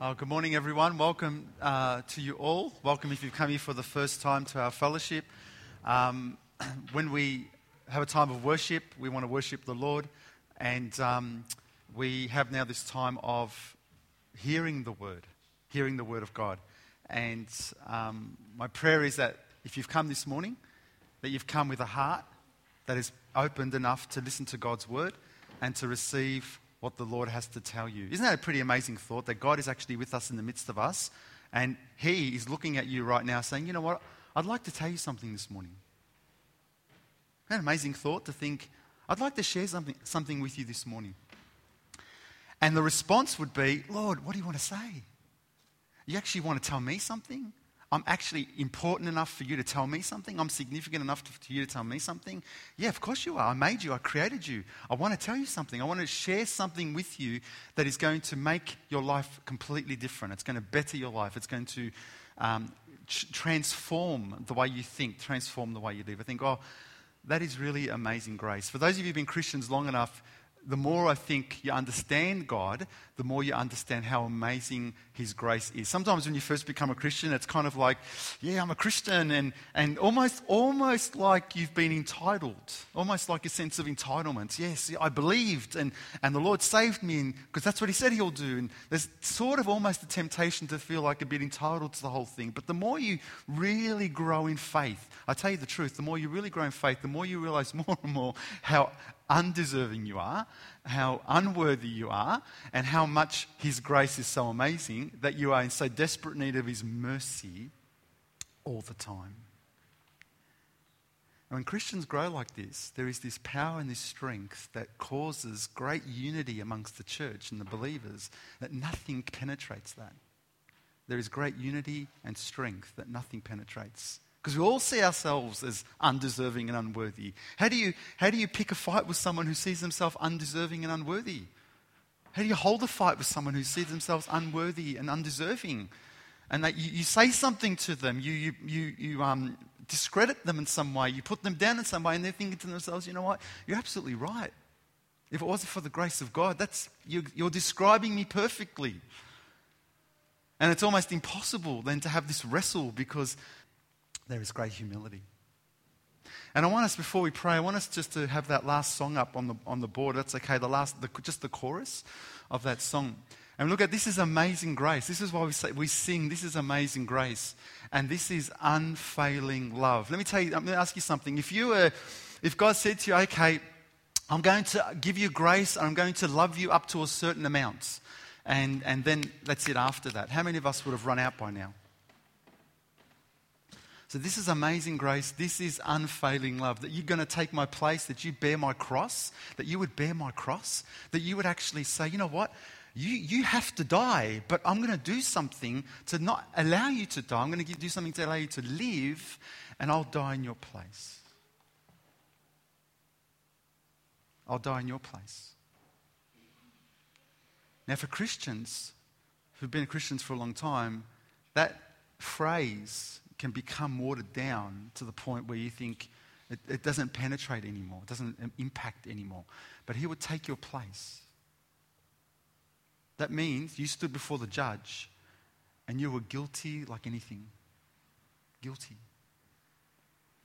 Uh, good morning, everyone. Welcome uh, to you all. Welcome if you've come here for the first time to our fellowship. Um, when we have a time of worship, we want to worship the Lord, and um, we have now this time of hearing the Word, hearing the Word of God. And um, my prayer is that if you've come this morning, that you've come with a heart that is opened enough to listen to God's Word and to receive what the Lord has to tell you. Isn't that a pretty amazing thought that God is actually with us in the midst of us and He is looking at you right now saying, you know what, I'd like to tell you something this morning. Isn't an amazing thought to think, I'd like to share something, something with you this morning. And the response would be, Lord, what do you want to say? You actually want to tell me something? I'm actually important enough for you to tell me something? I'm significant enough to, you to tell me something? Yeah, of course you are. I made you, I created you. I want to tell you something. I want to share something with you that is going to make your life completely different. It's going to better your life. It's going to um, transform the way you think, transform the way you live. I think, oh, that is really amazing grace. For those of you who've been Christians long enough, the more I think you understand God, the more you understand how amazing His grace is. Sometimes when you first become a Christian, it's kind of like, yeah, I'm a Christian, and, and almost, almost like you've been entitled, almost like a sense of entitlement. Yes, I believed, and, and the Lord saved me, because that's what He said He'll do. And there's sort of almost a temptation to feel like a bit entitled to the whole thing. But the more you really grow in faith, I tell you the truth, the more you really grow in faith, the more you realize more and more how undeserving you are, how unworthy you are, and how much His grace is so amazing that you are in so desperate need of His mercy all the time. And when Christians grow like this, there is this power and this strength that causes great unity amongst the church and the believers that nothing penetrates that. There is great unity and strength that nothing penetrates. Because we all see ourselves as undeserving and unworthy. How do, you, how do you pick a fight with someone who sees themselves undeserving and unworthy? How do you hold a fight with someone who sees themselves unworthy and undeserving? And that you, you say something to them, you, you, you, you um, discredit them in some way, you put them down in some way, and they're thinking to themselves, you know what? You're absolutely right. If it wasn't for the grace of God, that's, you're, you're describing me perfectly. And it's almost impossible then to have this wrestle because there is great humility. And I want us, before we pray, I want us just to have that last song up on the, on the board. That's okay, the last, the, just the chorus of that song. And look at this is amazing grace. This is why we say we sing. This is amazing grace, and this is unfailing love. Let me tell you. I'm going to ask you something. If you were, if God said to you, "Okay, I'm going to give you grace, and I'm going to love you up to a certain amount," and and then that's it after that. How many of us would have run out by now? So, this is amazing grace. This is unfailing love. That you're going to take my place, that you bear my cross, that you would bear my cross, that you would actually say, you know what? You, you have to die, but I'm going to do something to not allow you to die. I'm going to do something to allow you to live, and I'll die in your place. I'll die in your place. Now, for Christians who've been Christians for a long time, that phrase can become watered down to the point where you think it, it doesn't penetrate anymore, it doesn't impact anymore. But He would take your place. That means you stood before the judge and you were guilty like anything. Guilty.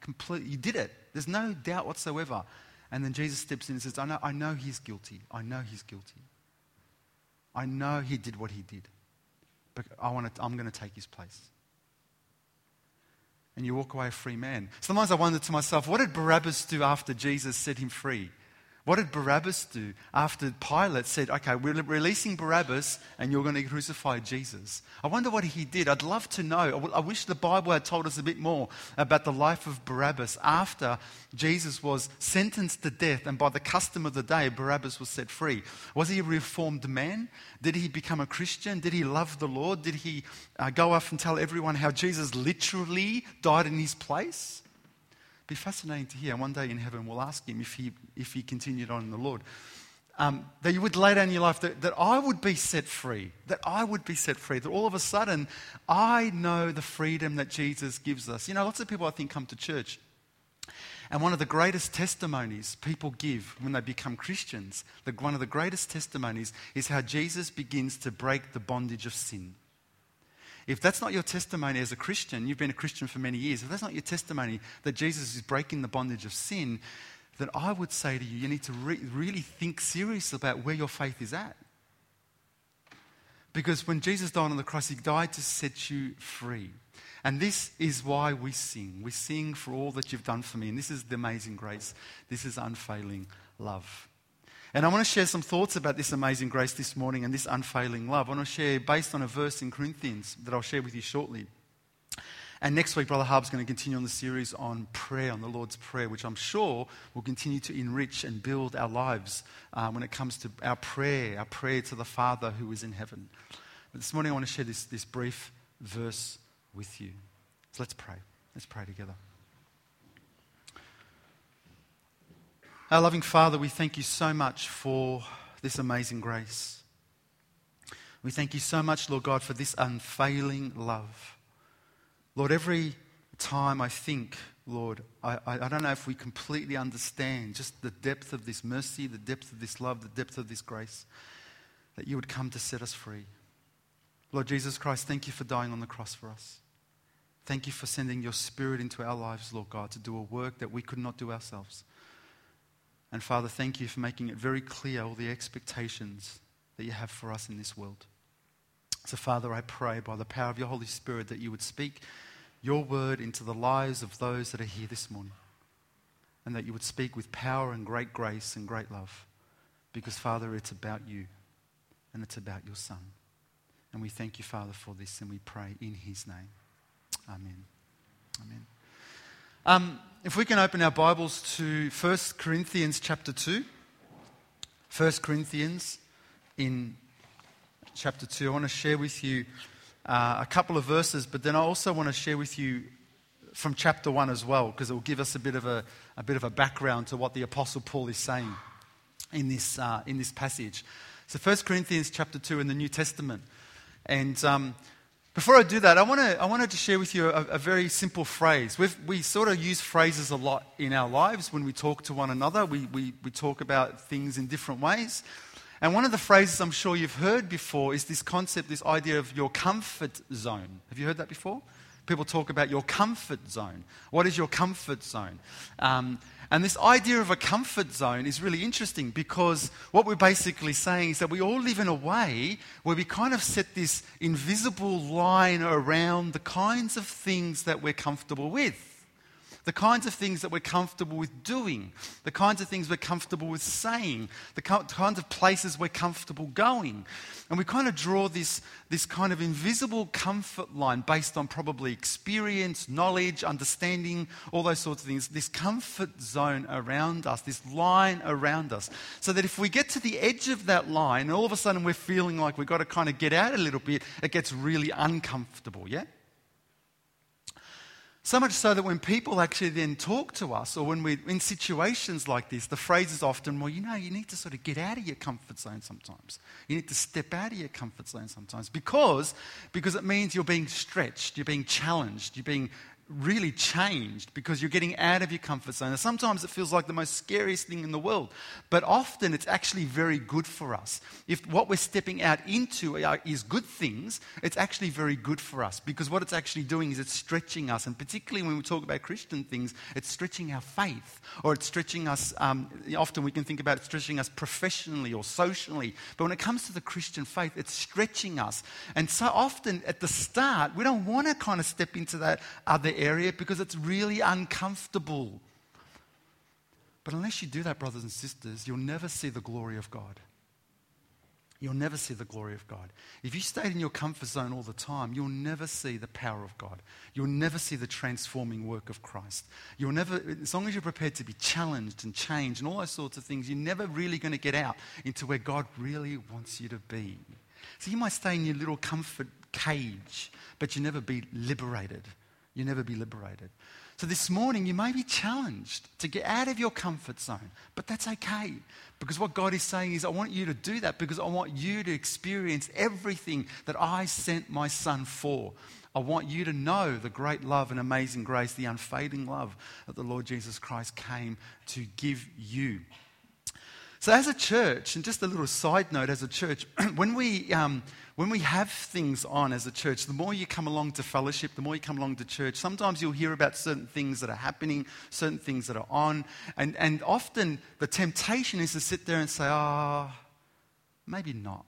Completely. You did it. There's no doubt whatsoever. And then Jesus steps in and says, I know, I know he's guilty. I know he's guilty. I know he did what he did. But I want to, I'm going to take his place and you walk away a free man. Sometimes I wonder to myself, what did Barabbas do after Jesus set him free? What did Barabbas do after Pilate said, okay, we're releasing Barabbas and you're going to crucify Jesus? I wonder what he did. I'd love to know. I wish the Bible had told us a bit more about the life of Barabbas after Jesus was sentenced to death and by the custom of the day, Barabbas was set free. Was he a reformed man? Did he become a Christian? Did he love the Lord? Did he uh, go off and tell everyone how Jesus literally died in his place? Be fascinating to hear. One day in heaven, we'll ask him if he, if he continued on in the Lord. Um, that you would lay down your life, that, that I would be set free, that I would be set free, that all of a sudden I know the freedom that Jesus gives us. You know, lots of people I think come to church And one of the greatest testimonies people give when they become Christians, the, one of the greatest testimonies is how Jesus begins to break the bondage of sin. If that's not your testimony as a Christian, you've been a Christian for many years, if that's not your testimony that Jesus is breaking the bondage of sin, then I would say to you, you need to re- really think seriously about where your faith is at. Because when Jesus died on the cross, he died to set you free. And this is why we sing. We sing for all that you've done for me. And this is the amazing grace. This is unfailing love. And I want to share some thoughts about this amazing grace this morning and this unfailing love. I want to share based on a verse in Corinthians that I'll share with you shortly. And next week, Brother Harb's going to continue on the series on prayer, on the Lord's Prayer, which I'm sure will continue to enrich and build our lives uh, when it comes to our prayer, our prayer to the Father who is in heaven. But this morning, I want to share this, this brief verse with you. So let's pray. Let's pray together. Our loving Father, we thank you so much for this amazing grace. We thank you so much, Lord God, for this unfailing love. Lord, every time I think, Lord, I, I, don't know if we completely understand just the depth of this mercy, the depth of this love, the depth of this grace, that you would come to set us free. Lord Jesus Christ, thank you for dying on the cross for us. Thank you for sending your Spirit into our lives, Lord God, to do a work that we could not do ourselves. And Father, thank you for making it very clear all the expectations that you have for us in this world. So, Father, I pray by the power of your Holy Spirit that you would speak your word into the lives of those that are here this morning. And that you would speak with power and great grace and great love. Because, Father, it's about you and it's about your Son. And we thank you, Father, for this and we pray in his name. Amen. Amen. Um, if we can open our Bibles to 1 Corinthians chapter 2. 1 Corinthians in chapter 2. I want to share with you uh, a couple of verses, but then I also want to share with you from chapter 1 as well, because it will give us a bit of a, a, bit of a background to what the Apostle Paul is saying in this, uh, in this passage. So 1 Corinthians chapter 2 in the New Testament. And um, before I do that, I, want to, I wanted to share with you a, a very simple phrase. We've, we sort of use phrases a lot in our lives when we talk to one another. We, we, we talk about things in different ways. And one of the phrases I'm sure you've heard before is this concept, this idea of your comfort zone. Have you heard that before? People talk about your comfort zone. What is your comfort zone? Um, and this idea of a comfort zone is really interesting because what we're basically saying is that we all live in a way where we kind of set this invisible line around the kinds of things that we're comfortable with the kinds of things that we're comfortable with doing, the kinds of things we're comfortable with saying, the kinds of places we're comfortable going. And we kind of draw this, this kind of invisible comfort line based on probably experience, knowledge, understanding, all those sorts of things. This comfort zone around us, this line around us. So that if we get to the edge of that line, all of a sudden we're feeling like we've got to kind of get out a little bit, it gets really uncomfortable, yeah? So much so that when people actually then talk to us, or when we're in situations like this, the phrase is often, well, you know, you need to sort of get out of your comfort zone sometimes. You need to step out of your comfort zone sometimes because, because it means you're being stretched, you're being challenged, you're being really changed because you're getting out of your comfort zone. And sometimes it feels like the most scariest thing in the world, but often it's actually very good for us. If what we're stepping out into is good things, it's actually very good for us because what it's actually doing is it's stretching us. And particularly when we talk about Christian things, it's stretching our faith or it's stretching us. Um, often we can think about it stretching us professionally or socially, but when it comes to the Christian faith, it's stretching us. And so often at the start, we don't want to kind of step into that other area because it's really uncomfortable. But unless you do that, brothers and sisters, you'll never see the glory of God. You'll never see the glory of God. If you stayed in your comfort zone all the time, you'll never see the power of God. You'll never see the transforming work of Christ. You'll never, as long as you're prepared to be challenged and changed and all those sorts of things, you're never really going to get out into where God really wants you to be. So you might stay in your little comfort cage, but you never be liberated You'll never be liberated. So this morning, you may be challenged to get out of your comfort zone, but that's okay. Because what God is saying is, I want you to do that because I want you to experience everything that I sent my son for. I want you to know the great love and amazing grace, the unfading love that the Lord Jesus Christ came to give you. So, as a church, and just a little side note as a church, when we, um, when we have things on as a church, the more you come along to fellowship, the more you come along to church, sometimes you'll hear about certain things that are happening, certain things that are on. And, and often the temptation is to sit there and say, oh, maybe not.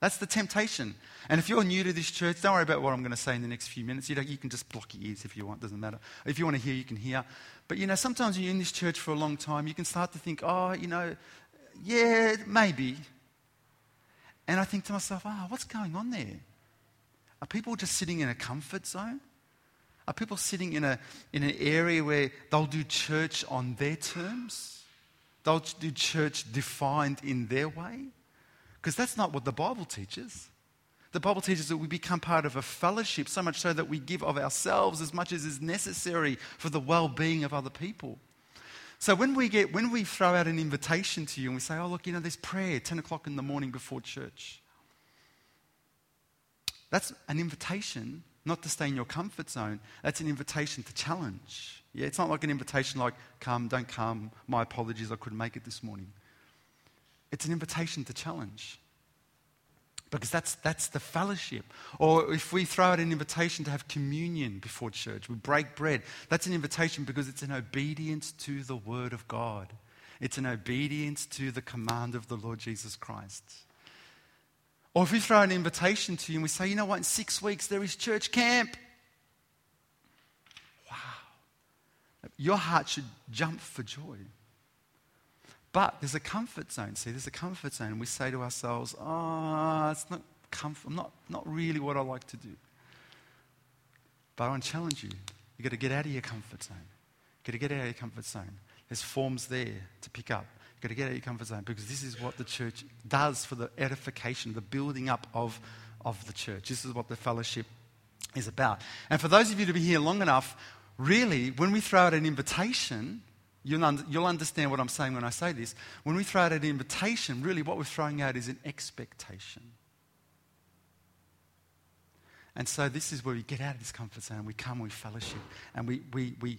That's the temptation. And if you're new to this church, don't worry about what I'm going to say in the next few minutes. You, know, you can just block your ears if you want, doesn't matter. If you want to hear, you can hear. But you know, sometimes when you're in this church for a long time, you can start to think, oh, you know, yeah, maybe. And I think to myself, ah, oh, what's going on there? Are people just sitting in a comfort zone? Are people sitting in, a, in an area where they'll do church on their terms? They'll do church defined in their way? Because that's not what the Bible teaches. The Bible teaches that we become part of a fellowship, so much so that we give of ourselves as much as is necessary for the well being of other people. So when we, get, when we throw out an invitation to you and we say, oh, look, you know, there's prayer 10 o'clock in the morning before church, that's an invitation not to stay in your comfort zone. That's an invitation to challenge. Yeah, it's not like an invitation like, come, don't come, my apologies, I couldn't make it this morning. It's an invitation to challenge. Because that's, that's the fellowship. Or if we throw out an invitation to have communion before church, we break bread, that's an invitation because it's an obedience to the Word of God. It's an obedience to the command of the Lord Jesus Christ. Or if we throw an invitation to you and we say, you know what, in six weeks there is church camp. Wow. Your heart should jump for joy. But there's a comfort zone. See, there's a comfort zone. And we say to ourselves, oh, it's not comfort, not, not really what I like to do. But I want to challenge you. You've got to get out of your comfort zone. You've got to get out of your comfort zone. There's forms there to pick up. You've got to get out of your comfort zone because this is what the church does for the edification, the building up of, of the church. This is what the fellowship is about. And for those of you to be here long enough, really, when we throw out an invitation, You'll, un- you'll understand what I'm saying when I say this. When we throw out an invitation, really what we're throwing out is an expectation. And so this is where we get out of this comfort zone. We come, we fellowship, and we, we, we,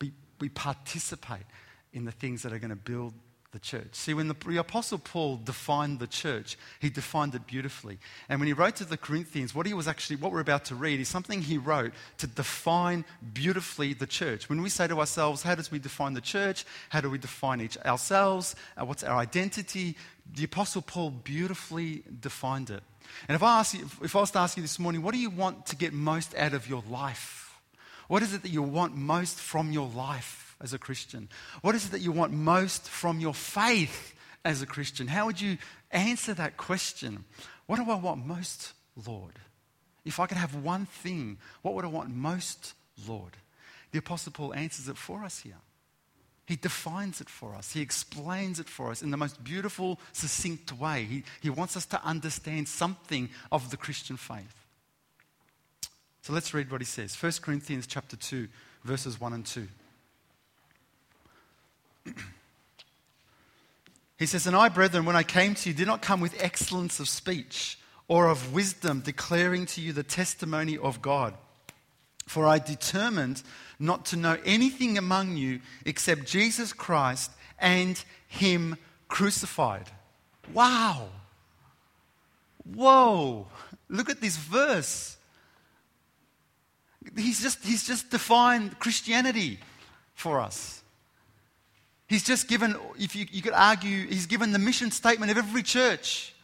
we, we participate in the things that are going to build the church. See, when the, the, Apostle Paul defined the church, he defined it beautifully. And when he wrote to the Corinthians, what he was actually, what we're about to read, is something he wrote to define beautifully the church. When we say to ourselves, how does we define the church? How do we define each ourselves? Uh, what's our identity? The Apostle Paul beautifully defined it. And if I, ask you, if I was to ask you this morning, what do you want to get most out of your life? What is it that you want most from your life? As a Christian? What is it that you want most from your faith as a Christian? How would you answer that question? What do I want most, Lord? If I could have one thing, what would I want most, Lord? The Apostle Paul answers it for us here. He defines it for us. He explains it for us in the most beautiful, succinct way. He, he wants us to understand something of the Christian faith. So let's read what he says. 1 Corinthians chapter 2, verses 1 and 2. he says, And I, brethren, when I came to you, did not come with excellence of speech or of wisdom, declaring to you the testimony of God. For I determined not to know anything among you except Jesus Christ and Him crucified. Wow. Whoa. Look at this verse. He's just, he's just defined Christianity for us. He's just given, if you, you could argue, he's given the mission statement of every church.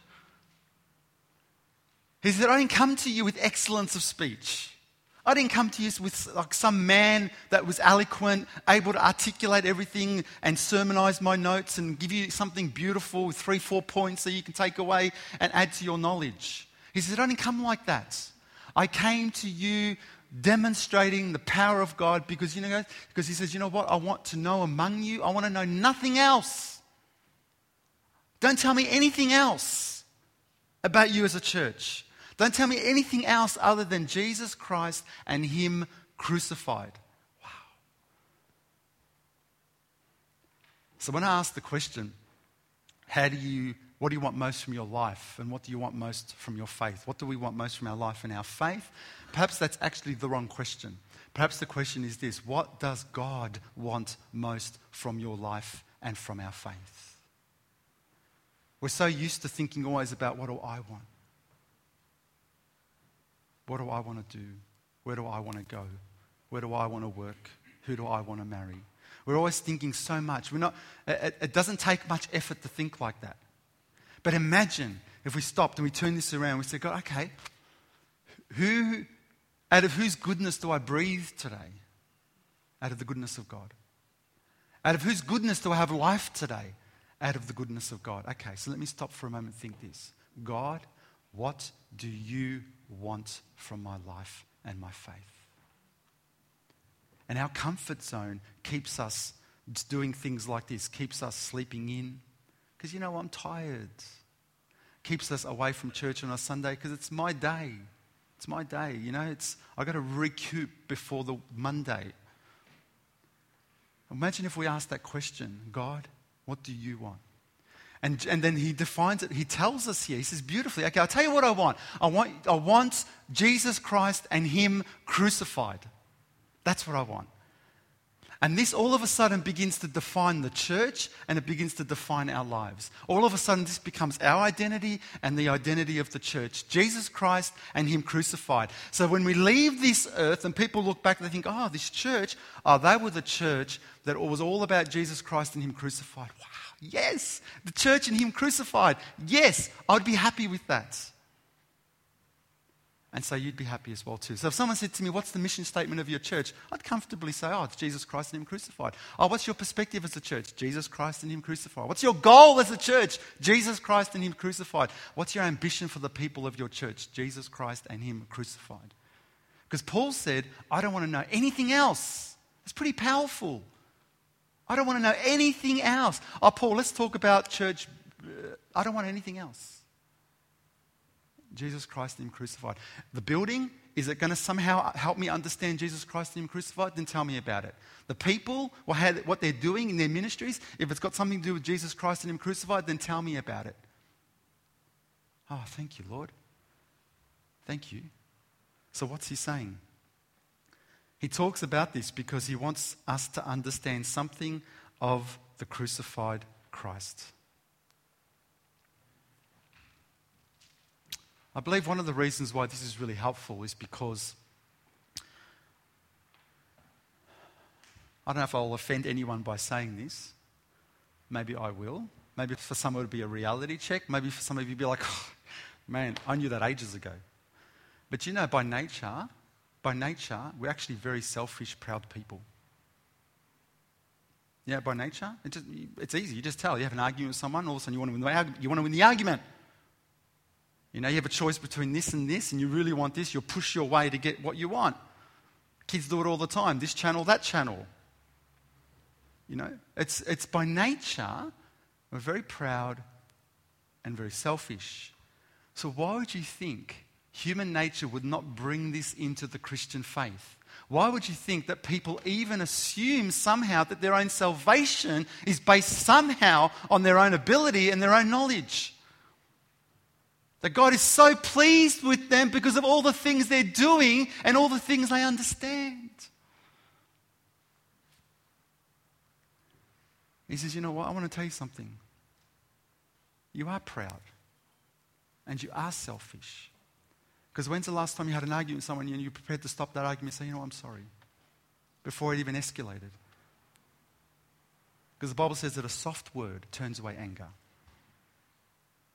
He said, I didn't come to you with excellence of speech. I didn't come to you with like some man that was eloquent, able to articulate everything and sermonize my notes and give you something beautiful with three, four points that you can take away and add to your knowledge. He said, I didn't come like that. I came to you demonstrating the power of God because, you know, because he says, you know what? I want to know among you, I want to know nothing else. Don't tell me anything else about you as a church. Don't tell me anything else other than Jesus Christ and Him crucified. Wow. So when I ask the question, how do you What do you want most from your life? And what do you want most from your faith? What do we want most from our life and our faith? Perhaps that's actually the wrong question. Perhaps the question is this What does God want most from your life and from our faith? We're so used to thinking always about what do I want? What do I want to do? Where do I want to go? Where do I want to work? Who do I want to marry? We're always thinking so much. We're not, it, it doesn't take much effort to think like that. But imagine if we stopped and we turned this around, we said, God, okay, who, out of whose goodness do I breathe today? Out of the goodness of God. Out of whose goodness do I have life today? Out of the goodness of God. Okay, so let me stop for a moment and think this. God, what do you want from my life and my faith? And our comfort zone keeps us doing things like this, keeps us sleeping in, because you know, I'm tired. Keeps us away from church on a Sunday because it's my day. It's my day. You know, it's, I've got to recoup before the Monday. Imagine if we ask that question God, what do you want? And, and then he defines it. He tells us here. He says beautifully, okay, I'll tell you what I want. I want, I want Jesus Christ and Him crucified. That's what I want. And this all of a sudden begins to define the church and it begins to define our lives. All of a sudden, this becomes our identity and the identity of the church Jesus Christ and Him crucified. So when we leave this earth and people look back, they think, oh, this church, oh, they were the church that was all about Jesus Christ and Him crucified. Wow, yes, the church and Him crucified. Yes, I'd be happy with that. And so you'd be happy as well too. So if someone said to me, What's the mission statement of your church? I'd comfortably say, Oh, it's Jesus Christ and Him crucified. Oh, what's your perspective as a church? Jesus Christ and Him crucified. What's your goal as a church? Jesus Christ and Him crucified. What's your ambition for the people of your church? Jesus Christ and Him crucified. Because Paul said, I don't want to know anything else. It's pretty powerful. I don't want to know anything else. Oh, Paul, let's talk about church. Uh, I don't want anything else. Jesus Christ and Him crucified. The building, is it going to somehow help me understand Jesus Christ and Him crucified? Then tell me about it. The people, what they're doing in their ministries, if it's got something to do with Jesus Christ and Him crucified, then tell me about it. Oh, thank you, Lord. Thank you. So, what's He saying? He talks about this because He wants us to understand something of the crucified Christ. I believe one of the reasons why this is really helpful is because I don't know if I'll offend anyone by saying this. Maybe I will. Maybe for some it would be a reality check. Maybe for some of you, be like, oh, man, I knew that ages ago. But you know, by nature, by nature, we're actually very selfish, proud people. Yeah, by nature, it just, it's easy. You just tell. You have an argument with someone, all of a sudden you want to win the, you want to win the argument. You know, you have a choice between this and this, and you really want this, you'll push your way to get what you want. Kids do it all the time this channel, that channel. You know, it's, it's by nature, we're very proud and very selfish. So, why would you think human nature would not bring this into the Christian faith? Why would you think that people even assume somehow that their own salvation is based somehow on their own ability and their own knowledge? That God is so pleased with them because of all the things they're doing and all the things they understand. He says, You know what? I want to tell you something. You are proud and you are selfish. Because when's the last time you had an argument with someone and you're prepared to stop that argument and say, You know, I'm sorry, before it even escalated? Because the Bible says that a soft word turns away anger.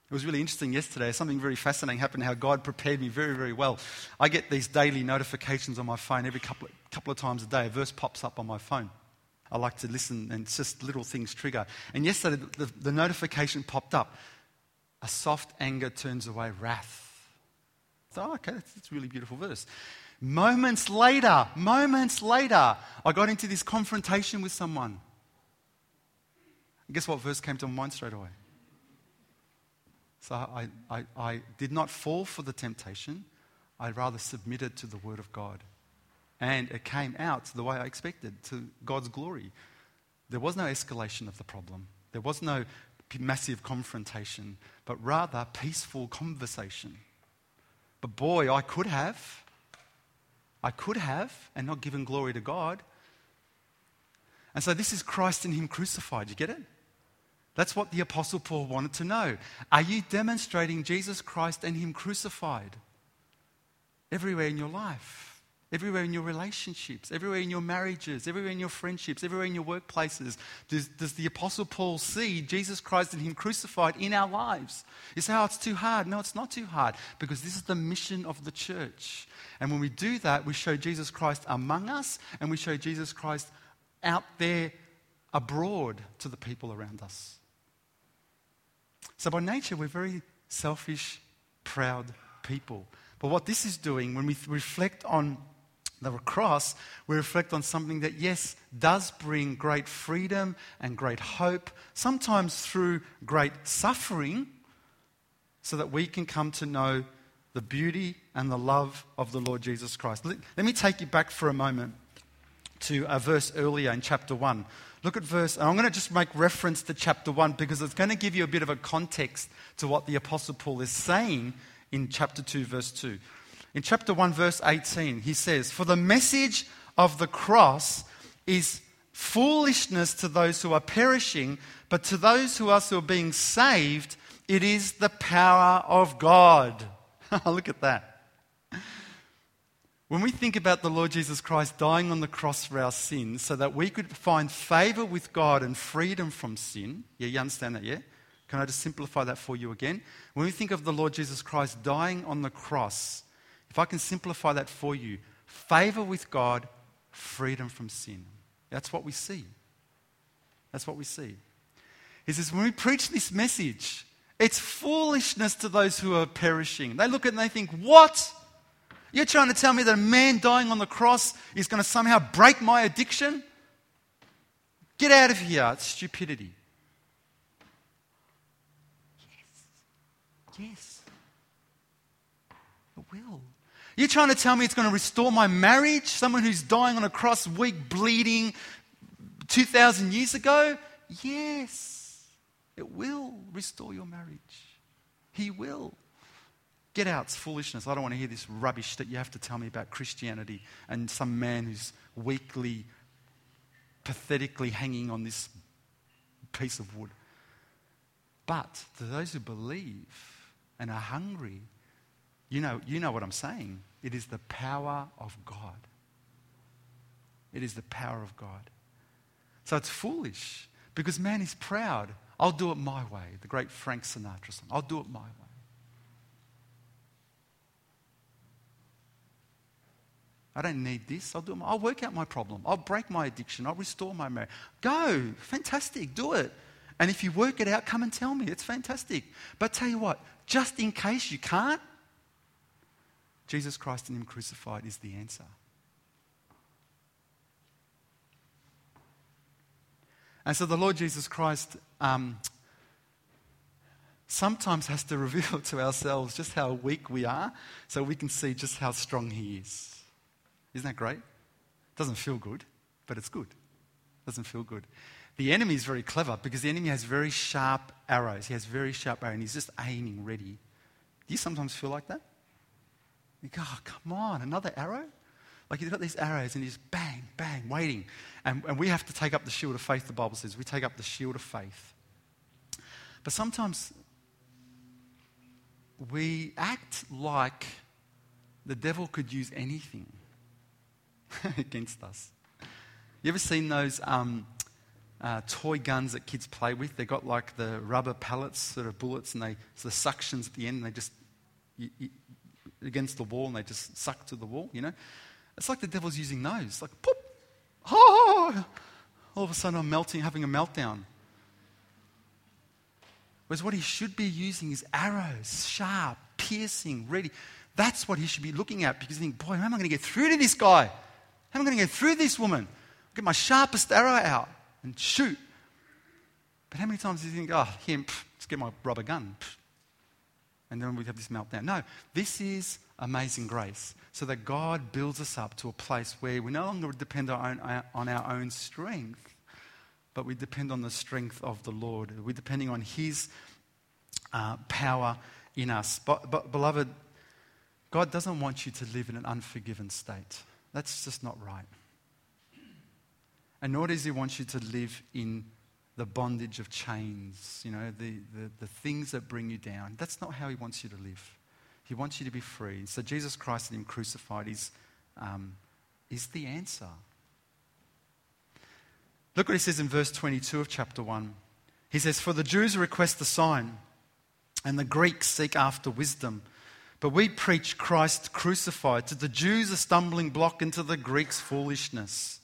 It was really interesting yesterday. Something very fascinating happened how God prepared me very, very well. I get these daily notifications on my phone every couple of, couple of times a day. A verse pops up on my phone. I like to listen and just little things trigger. And yesterday, the, the notification popped up. A soft anger turns away wrath. So, oh, okay, that's, that's a really beautiful verse. Moments later, moments later, I got into this confrontation with someone. And guess what verse came to mind straight away? So I, I, I did not fall for the temptation. I rather submitted to the Word of God. And it came out the way I expected, to God's glory. There was no escalation of the problem. There was no massive confrontation, but rather peaceful conversation. But boy, I could have. I could have and not given glory to God. And so this is Christ in Him crucified. You get it? That's what the Apostle Paul wanted to know. Are you demonstrating Jesus Christ and Him crucified everywhere in your life? Everywhere in your relationships, everywhere in your marriages, everywhere in your friendships, everywhere in your workplaces, does, does the Apostle Paul see Jesus Christ and Him crucified in our lives? You say, oh, it's too hard. No, it's not too hard because this is the mission of the church. And when we do that, we show Jesus Christ among us and we show Jesus Christ out there abroad to the people around us. So, by nature, we're very selfish, proud people. But what this is doing, when we reflect on the cross, we reflect on something that, yes, does bring great freedom and great hope, sometimes through great suffering, so that we can come to know the beauty and the love of the Lord Jesus Christ. Let, me take you back for a moment to a verse earlier in chapter 1. Look at verse, and I'm going to just make reference to chapter 1 because it's going to give you a bit of a context to what the Apostle Paul is saying in chapter 2, verse 2. In chapter 1, verse 18, he says, For the message of the cross is foolishness to those who are perishing, but to those who are still being saved, it is the power of God. Look at that. When we think about the Lord Jesus Christ dying on the cross for our sins so that we could find favor with God and freedom from sin, yeah, you understand that, yeah? Can I just simplify that for you again? When we think of the Lord Jesus Christ dying on the cross if I can simplify that for you, favor with God, freedom from sin. That's what we see. That's what we see. He says, when we preach this message, it's foolishness to those who are perishing. They look at it and they think, What? You're trying to tell me that a man dying on the cross is going to somehow break my addiction? Get out of here. It's stupidity. Yes. Yes. It will. You're trying to tell me it's going to restore my marriage? Someone who's dying on a cross, weak, bleeding 2,000 years ago? Yes, it will restore your marriage. He will. Get out, it's foolishness. I don't want to hear this rubbish that you have to tell me about Christianity and some man who's weakly, pathetically hanging on this piece of wood. But to those who believe and are hungry you know, you know what I'm saying. It is the power of God. It is the power of God. So it's foolish because man is proud. I'll do it my way. The great Frank Sinatra song. I'll do it my way. I don't need this. I'll do it. I'll work out my problem. I'll break my addiction. I'll restore my marriage. Go. Fantastic. Do it. And if you work it out, come and tell me. It's fantastic. But tell you what, just in case you can't, Jesus Christ and Him crucified is the answer. And so the Lord Jesus Christ um, sometimes has to reveal to ourselves just how weak we are so we can see just how strong He is. Isn't that great? Doesn't feel good, but it's good. Doesn't feel good. The enemy is very clever because the enemy has very sharp arrows. He has very sharp arrows and he's just aiming ready. Do you sometimes feel like that? You go, oh, come on, another arrow? Like he's got these arrows and he's bang, bang, waiting. And, and we have to take up the shield of faith, the Bible says. We take up the shield of faith. But sometimes we act like the devil could use anything against us. You ever seen those um, uh, toy guns that kids play with? They've got like the rubber pellets, sort of bullets, and they, so the suctions at the end, and they just, you, you, against the wall and they just suck to the wall, you know? It's like the devil's using those. Like, pop, oh, all of a sudden I'm melting, having a meltdown. Whereas what he should be using is arrows, sharp, piercing, ready. That's what he should be looking at because you think, boy, how am I going to get through to this guy? How am I going to get through this woman? Get my sharpest arrow out and shoot. But how many times do you think, oh, him, pff, let's get my rubber gun? And then we have this meltdown. No, this is amazing grace. So that God builds us up to a place where we no longer depend on, on our own strength, but we depend on the strength of the Lord. We're depending on His uh, power in us. But, but, beloved, God doesn't want you to live in an unforgiven state. That's just not right. And nor does He want you to live in the bondage of chains, you know, the, the, the things that bring you down. That's not how He wants you to live. He wants you to be free. So Jesus Christ and Him crucified is, um, is the answer. Look what he says in verse 22 of chapter 1. He says, For the Jews request a sign, and the Greeks seek after wisdom. But we preach Christ crucified. To the Jews, a stumbling block, and to the Greeks, foolishness.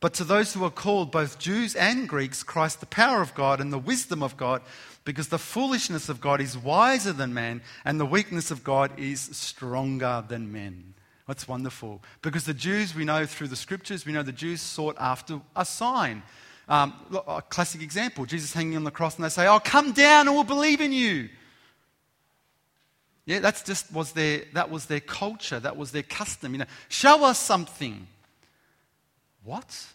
But to those who are called, both Jews and Greeks, Christ, the power of God and the wisdom of God, because the foolishness of God is wiser than man, and the weakness of God is stronger than men. That's wonderful. Because the Jews, we know through the scriptures, we know the Jews sought after a sign. Um, a classic example Jesus hanging on the cross, and they say, Oh, come down and we'll believe in you. Yeah, that's just was their, that was their culture, that was their custom. You know, show us something. What?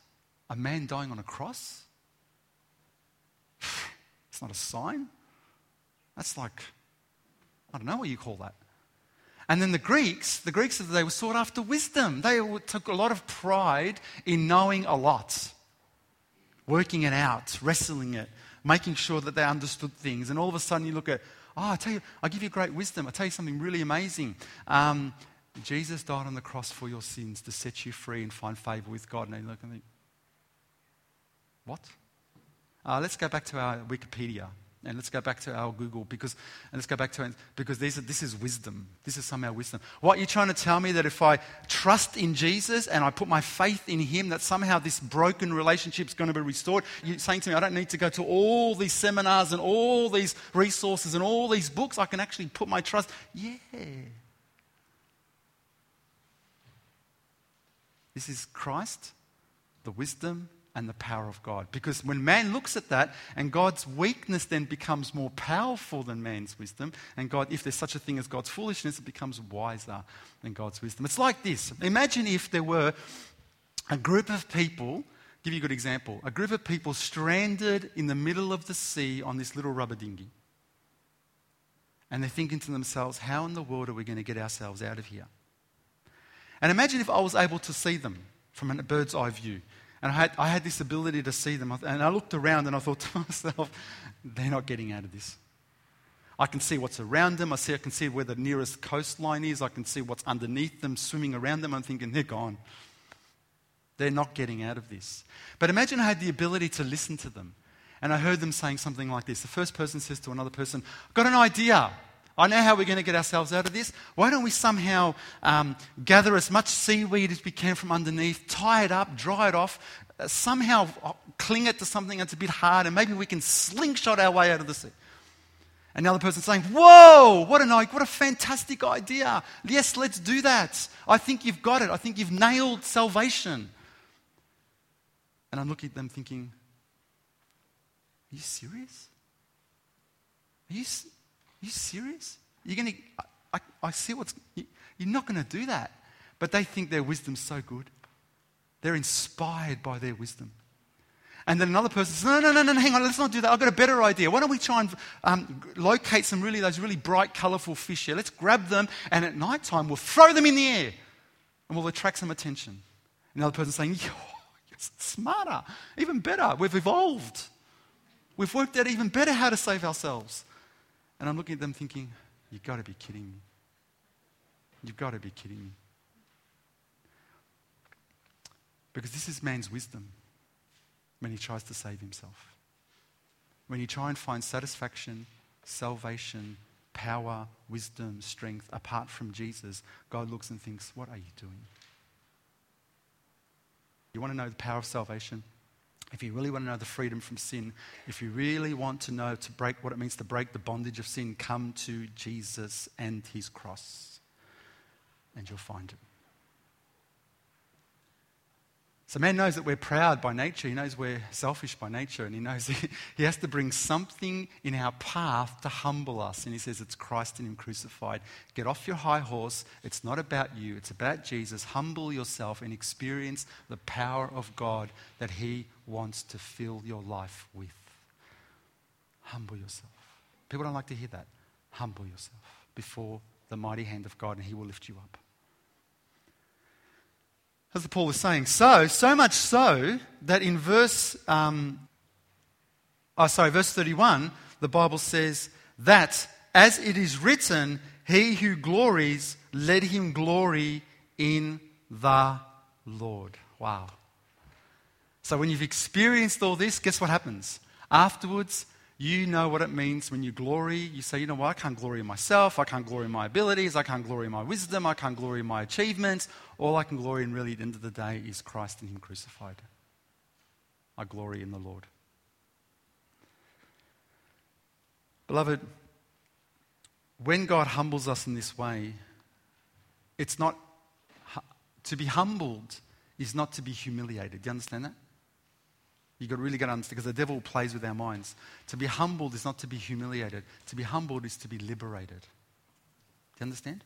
A man dying on a cross? It's not a sign. That's like, I don't know what you call that. And then the Greeks, the Greeks, they were sought after wisdom. They took a lot of pride in knowing a lot, working it out, wrestling it, making sure that they understood things. And all of a sudden you look at, oh, I tell you, I give you great wisdom. I tell you something really amazing. Um, Jesus died on the cross for your sins to set you free and find favor with God. And you look and think, what? Uh, let's go back to our Wikipedia. And let's go back to our Google because, and let's go back to because these are, this is wisdom. This is somehow wisdom. What you're trying to tell me that if I trust in Jesus and I put my faith in Him, that somehow this broken relationship is going to be restored? You're saying to me, I don't need to go to all these seminars and all these resources and all these books. I can actually put my trust. Yeah. This is Christ, the wisdom, and the power of God. Because when man looks at that and God's weakness then becomes more powerful than man's wisdom, and God, if there's such a thing as God's foolishness, it becomes wiser than God's wisdom. It's like this Imagine if there were a group of people, give you a good example, a group of people stranded in the middle of the sea on this little rubber dinghy. And they're thinking to themselves, how in the world are we going to get ourselves out of here? And imagine if I was able to see them from a bird's eye view. And I had, I had this ability to see them. And I looked around and I thought to myself, they're not getting out of this. I can see what's around them. I, see, I can see where the nearest coastline is. I can see what's underneath them, swimming around them. I'm thinking, they're gone. They're not getting out of this. But imagine I had the ability to listen to them. And I heard them saying something like this. The first person says to another person, I've got an idea. I know how we're going to get ourselves out of this. Why don't we somehow um, gather as much seaweed as we can from underneath, tie it up, dry it off, uh, somehow uh, cling it to something that's a bit hard, and maybe we can slingshot our way out of the sea? And the other person saying, Whoa, what, an, what a fantastic idea. Yes, let's do that. I think you've got it. I think you've nailed salvation. And I'm looking at them thinking, Are you serious? Are you, you serious? You're going to, I, see what's, you're not going to do that. But they think their wisdom's so good. They're inspired by their wisdom. And then another person says, no, no, no, no, hang on, let's not do that. I've got a better idea. Why don't we try and um, locate some really, those really bright, colorful fish here? Let's grab them, and at night time, we'll throw them in the air, and we'll attract some attention. Another person saying, you're smarter, even better. We've evolved. We've worked out even better how to save ourselves. And I'm looking at them thinking, You've got to be kidding me. You've got to be kidding me. Because this is man's wisdom when he tries to save himself. When you try and find satisfaction, salvation, power, wisdom, strength apart from Jesus, God looks and thinks, What are you doing? You want to know the power of salvation? If you really want to know the freedom from sin, if you really want to know to break what it means to break the bondage of sin, come to Jesus and his cross, and you'll find it. So, man knows that we're proud by nature. He knows we're selfish by nature. And he knows he has to bring something in our path to humble us. And he says, It's Christ in Him crucified. Get off your high horse. It's not about you, it's about Jesus. Humble yourself and experience the power of God that He wants to fill your life with. Humble yourself. People don't like to hear that. Humble yourself before the mighty hand of God, and He will lift you up. As Paul is saying, so, so much so that in verse, um, oh, sorry, verse 31, the Bible says that as it is written, he who glories, let him glory in the Lord. Wow. So when you've experienced all this, guess what happens? Afterwards, you know what it means when you glory. You say, you know what, I can't glory in myself. I can't glory in my abilities. I can't glory in my wisdom. I can't glory in my achievements. All I can glory in, really, at the end of the day, is Christ and Him crucified. I glory in the Lord. Beloved, when God humbles us in this way, it's not to be humbled is not to be humiliated. Do you understand that? You've got really got to understand because the devil plays with our minds. To be humbled is not to be humiliated. To be humbled is to be liberated. Do you understand?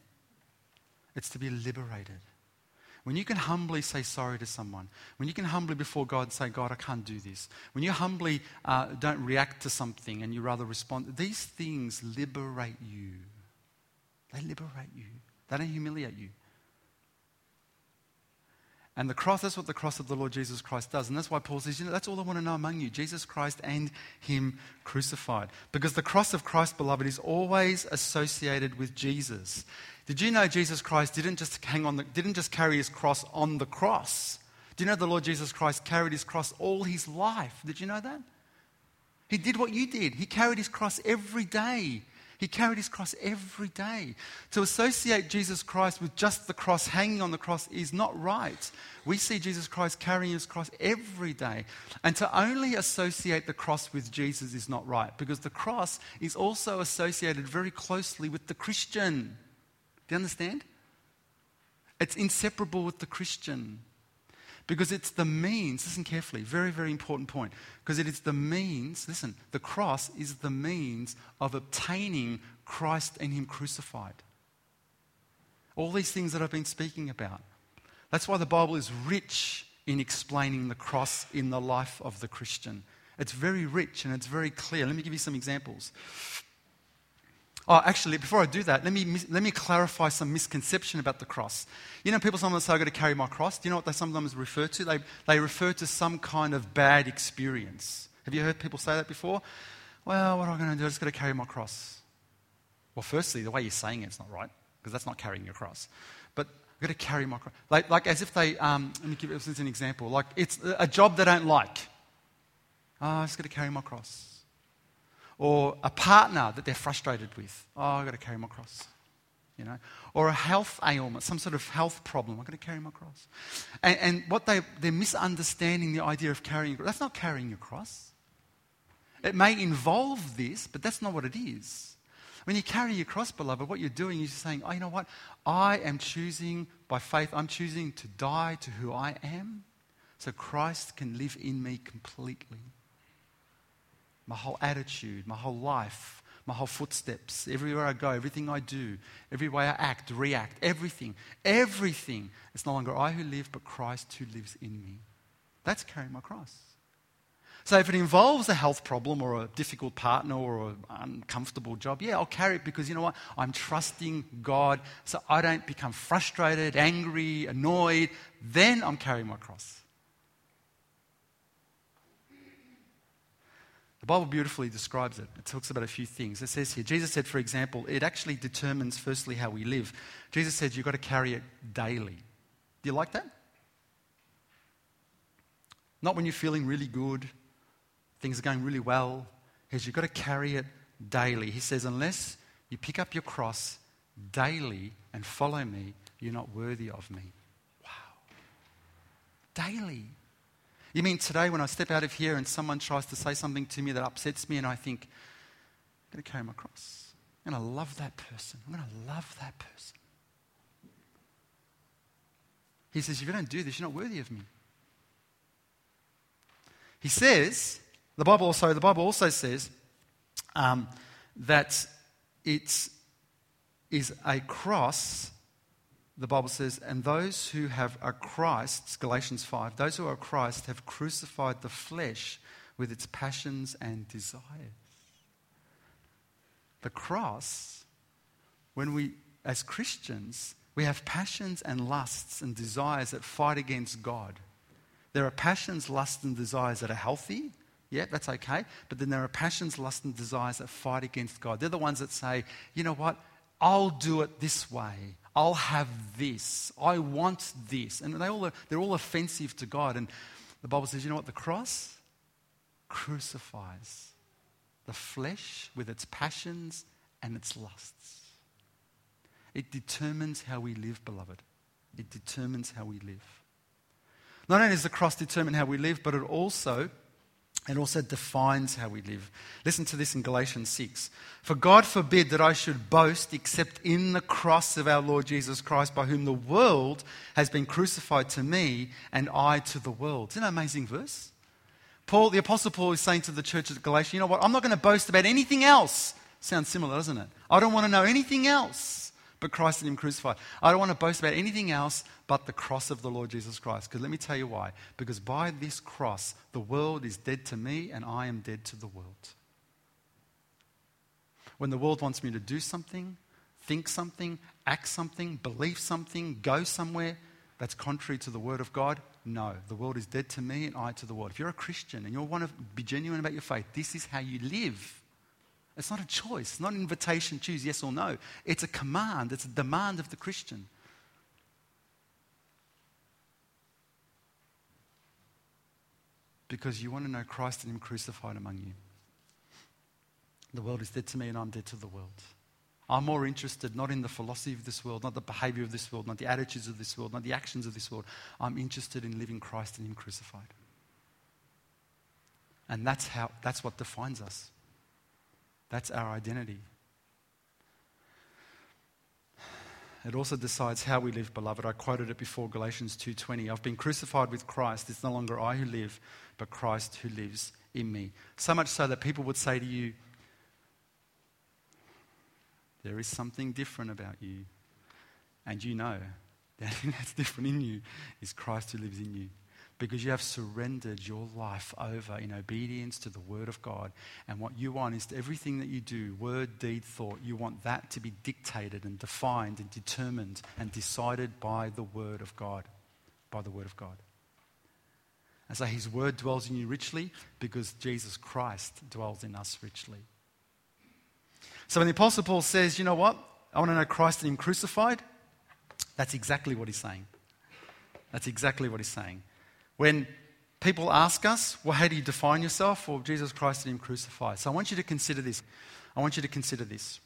It's to be liberated. When you can humbly say sorry to someone, when you can humbly before God say, God, I can't do this, when you humbly uh, don't react to something and you rather respond, these things liberate you. They liberate you, they don't humiliate you. And the cross, that's what the cross of the Lord Jesus Christ does. And that's why Paul says, you know, that's all I want to know among you Jesus Christ and Him crucified. Because the cross of Christ, beloved, is always associated with Jesus. Did you know Jesus Christ didn't just hang on the, didn't just carry his cross on the cross? Do you know the Lord Jesus Christ carried his cross all his life? Did you know that? He did what you did. He carried his cross every day. He carried his cross every day. To associate Jesus Christ with just the cross hanging on the cross is not right. We see Jesus Christ carrying his cross every day. And to only associate the cross with Jesus is not right because the cross is also associated very closely with the Christian. Do you understand? It's inseparable with the Christian. Because it's the means, listen carefully, very, very important point. Because it is the means, listen, the cross is the means of obtaining Christ and Him crucified. All these things that I've been speaking about. That's why the Bible is rich in explaining the cross in the life of the Christian. It's very rich and it's very clear. Let me give you some examples. Oh, actually, before I do that, let me, let me clarify some misconception about the cross. You know, people sometimes say, I've got to carry my cross. Do you know what they sometimes refer to? They, they refer to some kind of bad experience. Have you heard people say that before? Well, what am I going to do? I just got to carry my cross. Well, firstly, the way you're saying it's not right, because that's not carrying your cross. But I've got to carry my cross. Like, like as if they, um, let me give you an example. Like it's a job they don't like. Oh, I just got to carry my cross or a partner that they're frustrated with. Oh, I've got to carry my cross. You know, or a health ailment, some sort of health problem. I've got to carry my cross. And, and what they, they're misunderstanding the idea of carrying, that's not carrying your cross. It may involve this, but that's not what it is. When you carry your cross, beloved, what you're doing is you're saying, oh, you know what? I am choosing, by faith, I'm choosing to die to who I am so Christ can live in me completely my whole attitude, my whole life, my whole footsteps, everywhere I go, everything I do, every way I act, react, everything, everything. It's no longer I who live, but Christ who lives in me. That's carrying my cross. So if it involves a health problem or a difficult partner or an uncomfortable job, yeah, I'll carry it because you know what? I'm trusting God so I don't become frustrated, angry, annoyed. Then I'm carrying my cross. The Bible beautifully describes it. It talks about a few things. It says here, Jesus said, for example, it actually determines firstly how we live. Jesus said you've got to carry it daily. Do you like that? Not when you're feeling really good, things are going really well. He says you've got to carry it daily. He says, unless you pick up your cross daily and follow me, you're not worthy of me. Wow. Daily. You mean today when I step out of here and someone tries to say something to me that upsets me and I think, I'm going to carry my cross. I'm going to love that person. I'm going to love that person. He says, if you don't do this, you're not worthy of me. He says, the Bible also, the Bible also says um, that it is a cross, the Bible says, and those who have a Christ, Galatians 5, those who are Christ have crucified the flesh with its passions and desires. The cross, when we, as Christians, we have passions and lusts and desires that fight against God. There are passions, lusts, and desires that are healthy. Yeah, that's okay. But then there are passions, lusts, and desires that fight against God. They're the ones that say, you know what? I'll do it this way. I'll have this. I want this. And they all are, they're all offensive to God. And the Bible says, you know what? The cross crucifies the flesh with its passions and its lusts. It determines how we live, beloved. It determines how we live. Not only does the cross determine how we live, but it also it also defines how we live. Listen to this in Galatians 6. For God forbid that I should boast except in the cross of our Lord Jesus Christ, by whom the world has been crucified to me and I to the world. Isn't that an amazing verse? Paul, the Apostle Paul, is saying to the church at Galatia, you know what? I'm not going to boast about anything else. Sounds similar, doesn't it? I don't want to know anything else but Christ and Him crucified. I don't want to boast about anything else but the cross of the Lord Jesus Christ. Because let me tell you why. Because by this cross, the world is dead to me and I am dead to the world. When the world wants me to do something, think something, act something, believe something, go somewhere that's contrary to the Word of God, no. The world is dead to me and I to the world. If you're a Christian and you want to be genuine about your faith, this is how you live. It's not a choice, it's not an invitation, to choose yes or no. It's a command, it's a demand of the Christian. Because you want to know Christ and Him crucified among you. The world is dead to me and I'm dead to the world. I'm more interested not in the philosophy of this world, not the behavior of this world, not the attitudes of this world, not the actions of this world. I'm interested in living Christ and Him crucified. And that's, how, that's what defines us. That's our identity. It also decides how we live, beloved. I quoted it before, Galatians 2:20. I've been crucified with Christ. It's no longer I who live, but Christ who lives in me. So much so that people would say to you, there is something different about you. And you know that that's different in you is Christ who lives in you because you have surrendered your life over in obedience to the Word of God. And what you want is everything that you do, word, deed, thought, you want that to be dictated and defined and determined and decided by the Word of God. By the Word of God. And so His Word dwells in you richly because Jesus Christ dwells in us richly. So when the Apostle Paul says, you know what? I want to know Christ and Him crucified, that's exactly what he's saying. That's exactly what he's saying. When people ask us, well, how do you define yourself? Well, Jesus Christ and Him crucified. So I want you to consider this. I want you to consider this.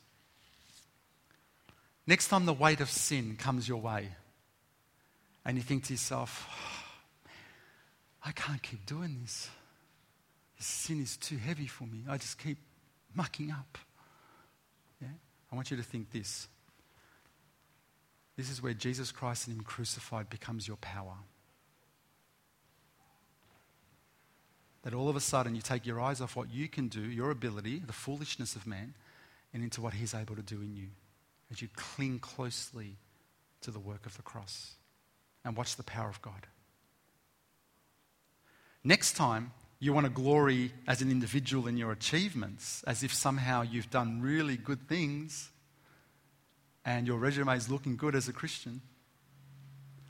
Next time the weight of sin comes your way, and you think to yourself, oh, I can't keep doing this. This sin is too heavy for me. I just keep mucking up. Yeah? I want you to think this. This is where Jesus Christ and Him crucified becomes your power. That all of a sudden you take your eyes off what you can do, your ability, the foolishness of man, and into what he's able to do in you as you cling closely to the work of the cross and watch the power of God. Next time, you want to glory as an individual in your achievements, as if somehow you've done really good things and your resume is looking good as a Christian.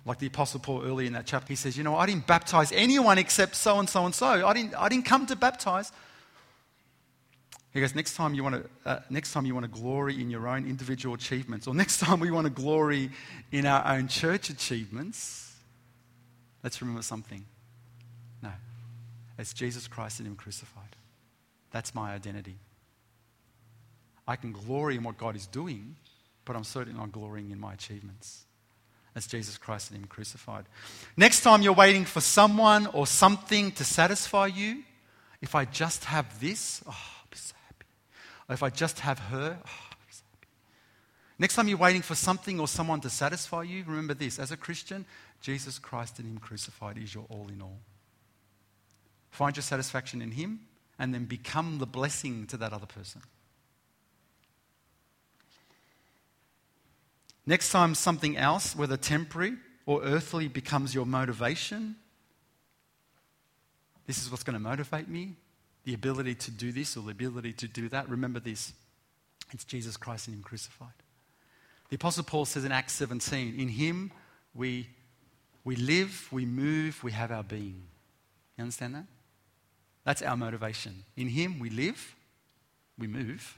Like the Apostle Paul earlier in that chapter, he says, You know, I didn't baptize anyone except so and so and so. I didn't, I didn't come to baptize. He goes, next time, you want to, uh, next time you want to glory in your own individual achievements, or next time we want to glory in our own church achievements, let's remember something. No, it's Jesus Christ and Him crucified. That's my identity. I can glory in what God is doing, but I'm certainly not glorying in my achievements as Jesus Christ and Him crucified. Next time you're waiting for someone or something to satisfy you, if I just have this, oh, I'll be so happy. Or if I just have her, oh, I'll be so happy. Next time you're waiting for something or someone to satisfy you, remember this as a Christian, Jesus Christ and Him crucified is your all in all. Find your satisfaction in Him and then become the blessing to that other person. Next time, something else, whether temporary or earthly, becomes your motivation. This is what's going to motivate me the ability to do this or the ability to do that. Remember this it's Jesus Christ and Him crucified. The Apostle Paul says in Acts 17, in Him we, we live, we move, we have our being. You understand that? That's our motivation. In Him we live, we move,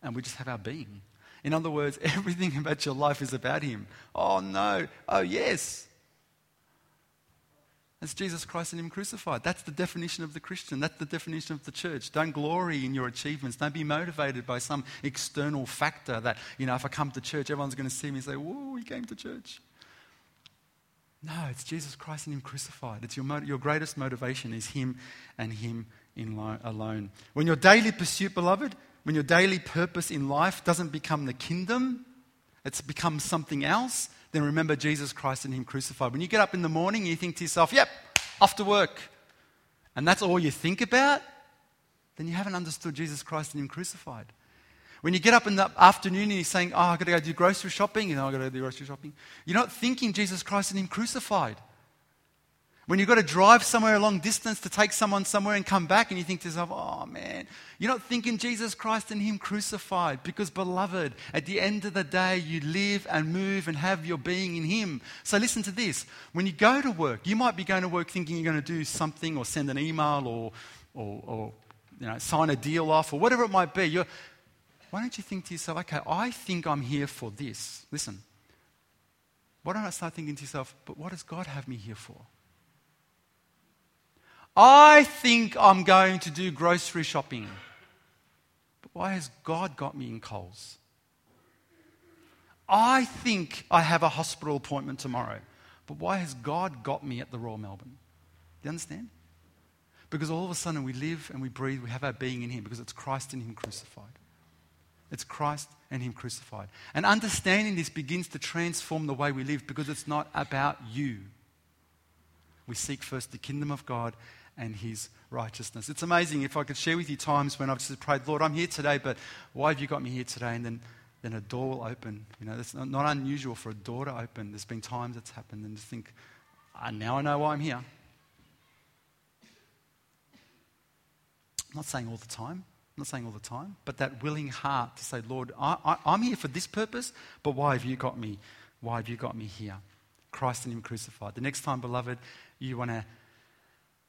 and we just have our being. In other words, everything about your life is about Him. Oh no, oh yes. It's Jesus Christ and Him crucified. That's the definition of the Christian. That's the definition of the church. Don't glory in your achievements. Don't be motivated by some external factor that, you know, if I come to church, everyone's going to see me and say, Whoa, he came to church. No, it's Jesus Christ and Him crucified. It's your, your greatest motivation is Him and Him in lo- alone. When your daily pursuit, beloved, when your daily purpose in life doesn't become the kingdom, it's become something else, then remember Jesus Christ and Him crucified. When you get up in the morning, and you think to yourself, yep, off to work. And that's all you think about, then you haven't understood Jesus Christ and Him crucified. When you get up in the afternoon and you're saying, oh, I've got to go do grocery shopping, you know, I've got to do grocery shopping, you're not thinking Jesus Christ and Him crucified. When you've got to drive somewhere a long distance to take someone somewhere and come back, and you think to yourself, oh man, you're not thinking Jesus Christ and Him crucified. Because, beloved, at the end of the day, you live and move and have your being in Him. So, listen to this. When you go to work, you might be going to work thinking you're going to do something or send an email or, or, or you know, sign a deal off or whatever it might be. You're, why don't you think to yourself, okay, I think I'm here for this? Listen. Why don't I start thinking to yourself, but what does God have me here for? I think I'm going to do grocery shopping. But why has God got me in Coles? I think I have a hospital appointment tomorrow. But why has God got me at the Royal Melbourne? Do you understand? Because all of a sudden we live and we breathe, we have our being in Him because it's Christ and Him crucified. It's Christ and Him crucified. And understanding this begins to transform the way we live because it's not about you. We seek first the kingdom of God and his righteousness. It's amazing if I could share with you times when I've just prayed, Lord, I'm here today, but why have you got me here today? And then, then a door will open. You know, it's not, not unusual for a door to open. There's been times it's happened and to think, ah, now I know why I'm here. I'm not saying all the time. I'm not saying all the time, but that willing heart to say, Lord, I, am here for this purpose, but why have you got me? Why have you got me here? Christ and Him crucified. The next time, beloved, you want to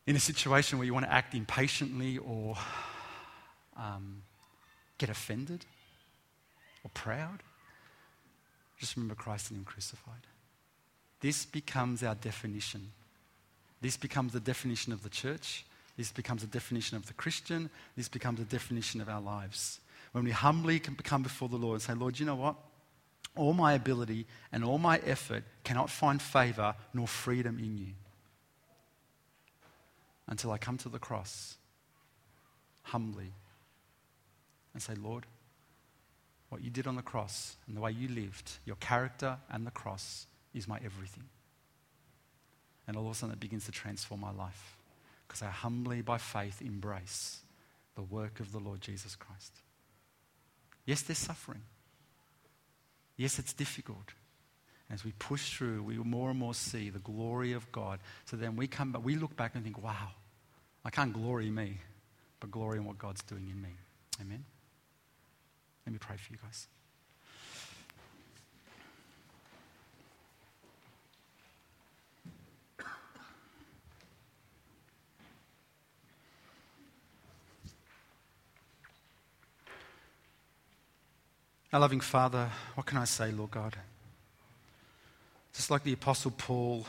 in a situation where you want to act impatiently or um, get offended or proud, just remember Christ and Him crucified. This becomes our definition. This becomes the definition of the church. This becomes the definition of the Christian. This becomes the definition of our lives. When we humbly can come before the Lord and say, Lord, you know what? All my ability and all my effort cannot find favor nor freedom in you until I come to the cross humbly and say, Lord, what you did on the cross and the way you lived, your character and the cross is my everything. And all of a sudden it begins to transform my life because I humbly, by faith, embrace the work of the Lord Jesus Christ. Yes, there's suffering. Yes, it's difficult. As we push through, we more and more see the glory of God. So then we come back, we look back and think, wow, I can't glory me, but glory in what God's doing in me. Amen. Let me pray for you guys. Our loving Father, what can I say, Lord God? Just like the Apostle Paul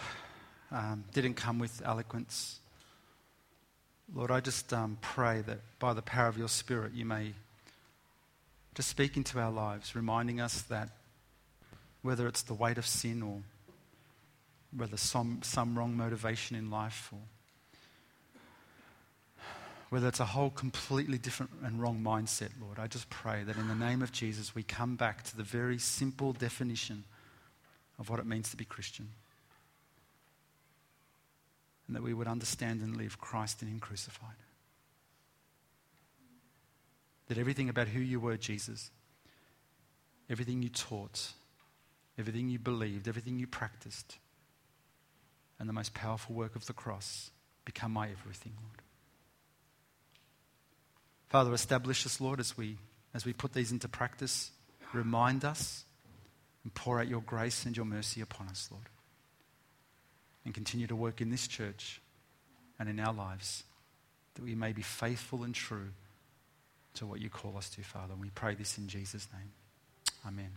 um, didn't come with eloquence. Lord, I just um, pray that by the power of your Spirit, you may just speak into our lives, reminding us that whether it's the weight of sin or whether some, some wrong motivation in life or whether it's a whole completely different and wrong mindset, Lord, I just pray that in the name of Jesus we come back to the very simple definition of what it means to be Christian. and that we would understand and live Christ in Him crucified. That everything about who you were, Jesus, everything you taught, everything you believed, everything you practiced, and the most powerful work of the cross become my everything, Lord. Father, establish us, Lord, as we, as we put these into practice. Remind us and pour out your grace and your mercy upon us, Lord. And continue to work in this church and in our lives that we may be faithful and true to what you call us to, Father. And we pray this in Jesus' name. Amen.